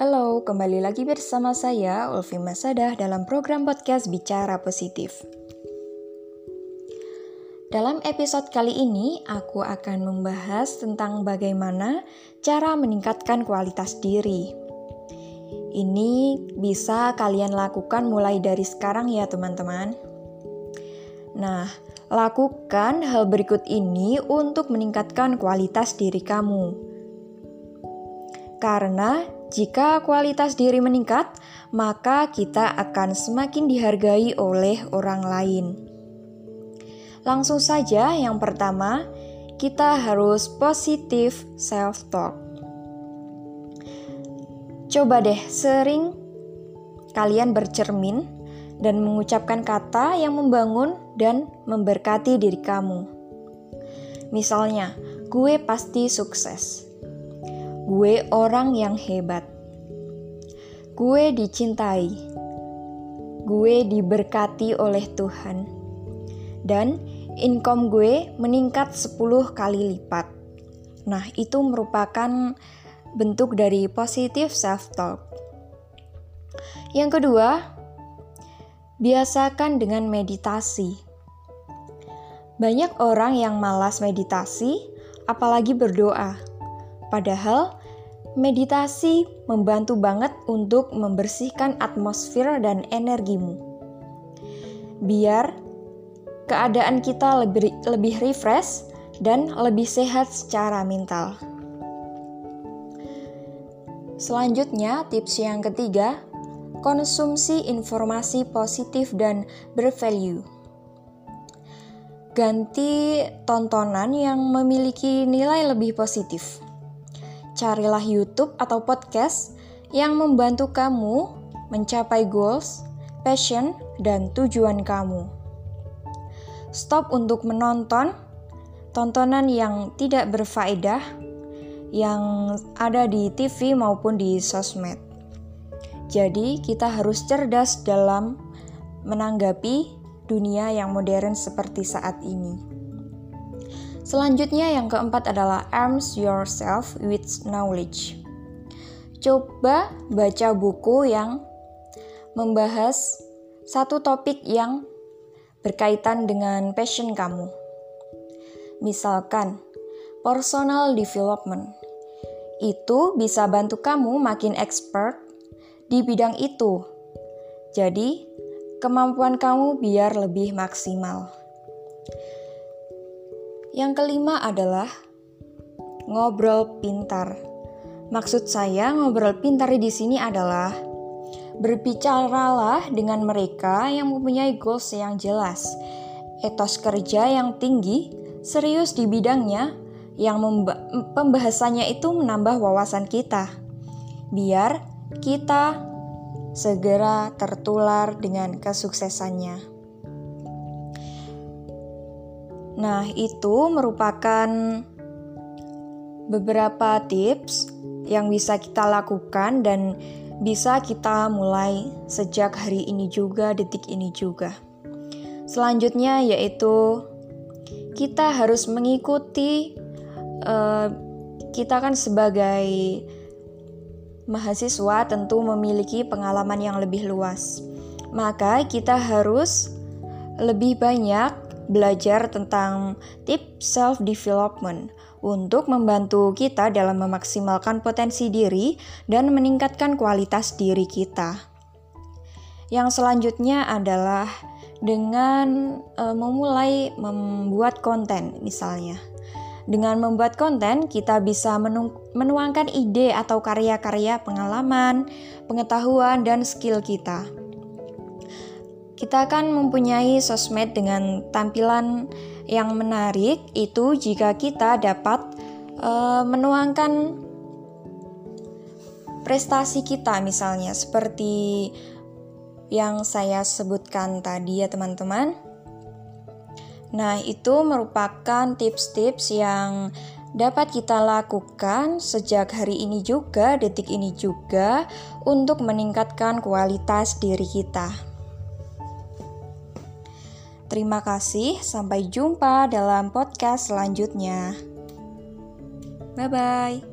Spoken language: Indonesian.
Halo, kembali lagi bersama saya Ulfi Masadah dalam program podcast Bicara Positif. Dalam episode kali ini, aku akan membahas tentang bagaimana cara meningkatkan kualitas diri. Ini bisa kalian lakukan mulai dari sekarang ya teman-teman. Nah, lakukan hal berikut ini untuk meningkatkan kualitas diri kamu. Karena jika kualitas diri meningkat, maka kita akan semakin dihargai oleh orang lain. Langsung saja, yang pertama, kita harus positif self-talk. Coba deh sering kalian bercermin dan mengucapkan kata yang membangun dan memberkati diri kamu. Misalnya, gue pasti sukses Gue orang yang hebat. Gue dicintai. Gue diberkati oleh Tuhan. Dan income gue meningkat 10 kali lipat. Nah, itu merupakan bentuk dari positif self-talk. Yang kedua, biasakan dengan meditasi. Banyak orang yang malas meditasi, apalagi berdoa. Padahal Meditasi membantu banget untuk membersihkan atmosfer dan energimu. Biar keadaan kita lebih lebih refresh dan lebih sehat secara mental. Selanjutnya, tips yang ketiga, konsumsi informasi positif dan bervalue. Ganti tontonan yang memiliki nilai lebih positif carilah YouTube atau podcast yang membantu kamu mencapai goals, passion, dan tujuan kamu. Stop untuk menonton tontonan yang tidak berfaedah yang ada di TV maupun di sosmed. Jadi, kita harus cerdas dalam menanggapi dunia yang modern seperti saat ini. Selanjutnya yang keempat adalah arms yourself with knowledge. Coba baca buku yang membahas satu topik yang berkaitan dengan passion kamu. Misalkan, personal development. Itu bisa bantu kamu makin expert di bidang itu. Jadi, kemampuan kamu biar lebih maksimal. Yang kelima adalah ngobrol pintar. Maksud saya ngobrol pintar di sini adalah berbicaralah dengan mereka yang mempunyai goals yang jelas, etos kerja yang tinggi, serius di bidangnya, yang pembahasannya itu menambah wawasan kita. Biar kita segera tertular dengan kesuksesannya. Nah, itu merupakan beberapa tips yang bisa kita lakukan dan bisa kita mulai sejak hari ini juga, detik ini juga. Selanjutnya yaitu kita harus mengikuti uh, kita kan sebagai mahasiswa tentu memiliki pengalaman yang lebih luas. Maka kita harus lebih banyak belajar tentang tips self development untuk membantu kita dalam memaksimalkan potensi diri dan meningkatkan kualitas diri kita. Yang selanjutnya adalah dengan e, memulai membuat konten misalnya. Dengan membuat konten, kita bisa menuangkan ide atau karya-karya pengalaman, pengetahuan, dan skill kita. Kita akan mempunyai sosmed dengan tampilan yang menarik itu jika kita dapat uh, menuangkan prestasi kita misalnya seperti yang saya sebutkan tadi ya teman-teman. Nah, itu merupakan tips-tips yang dapat kita lakukan sejak hari ini juga, detik ini juga, untuk meningkatkan kualitas diri kita. Terima kasih, sampai jumpa dalam podcast selanjutnya. Bye bye.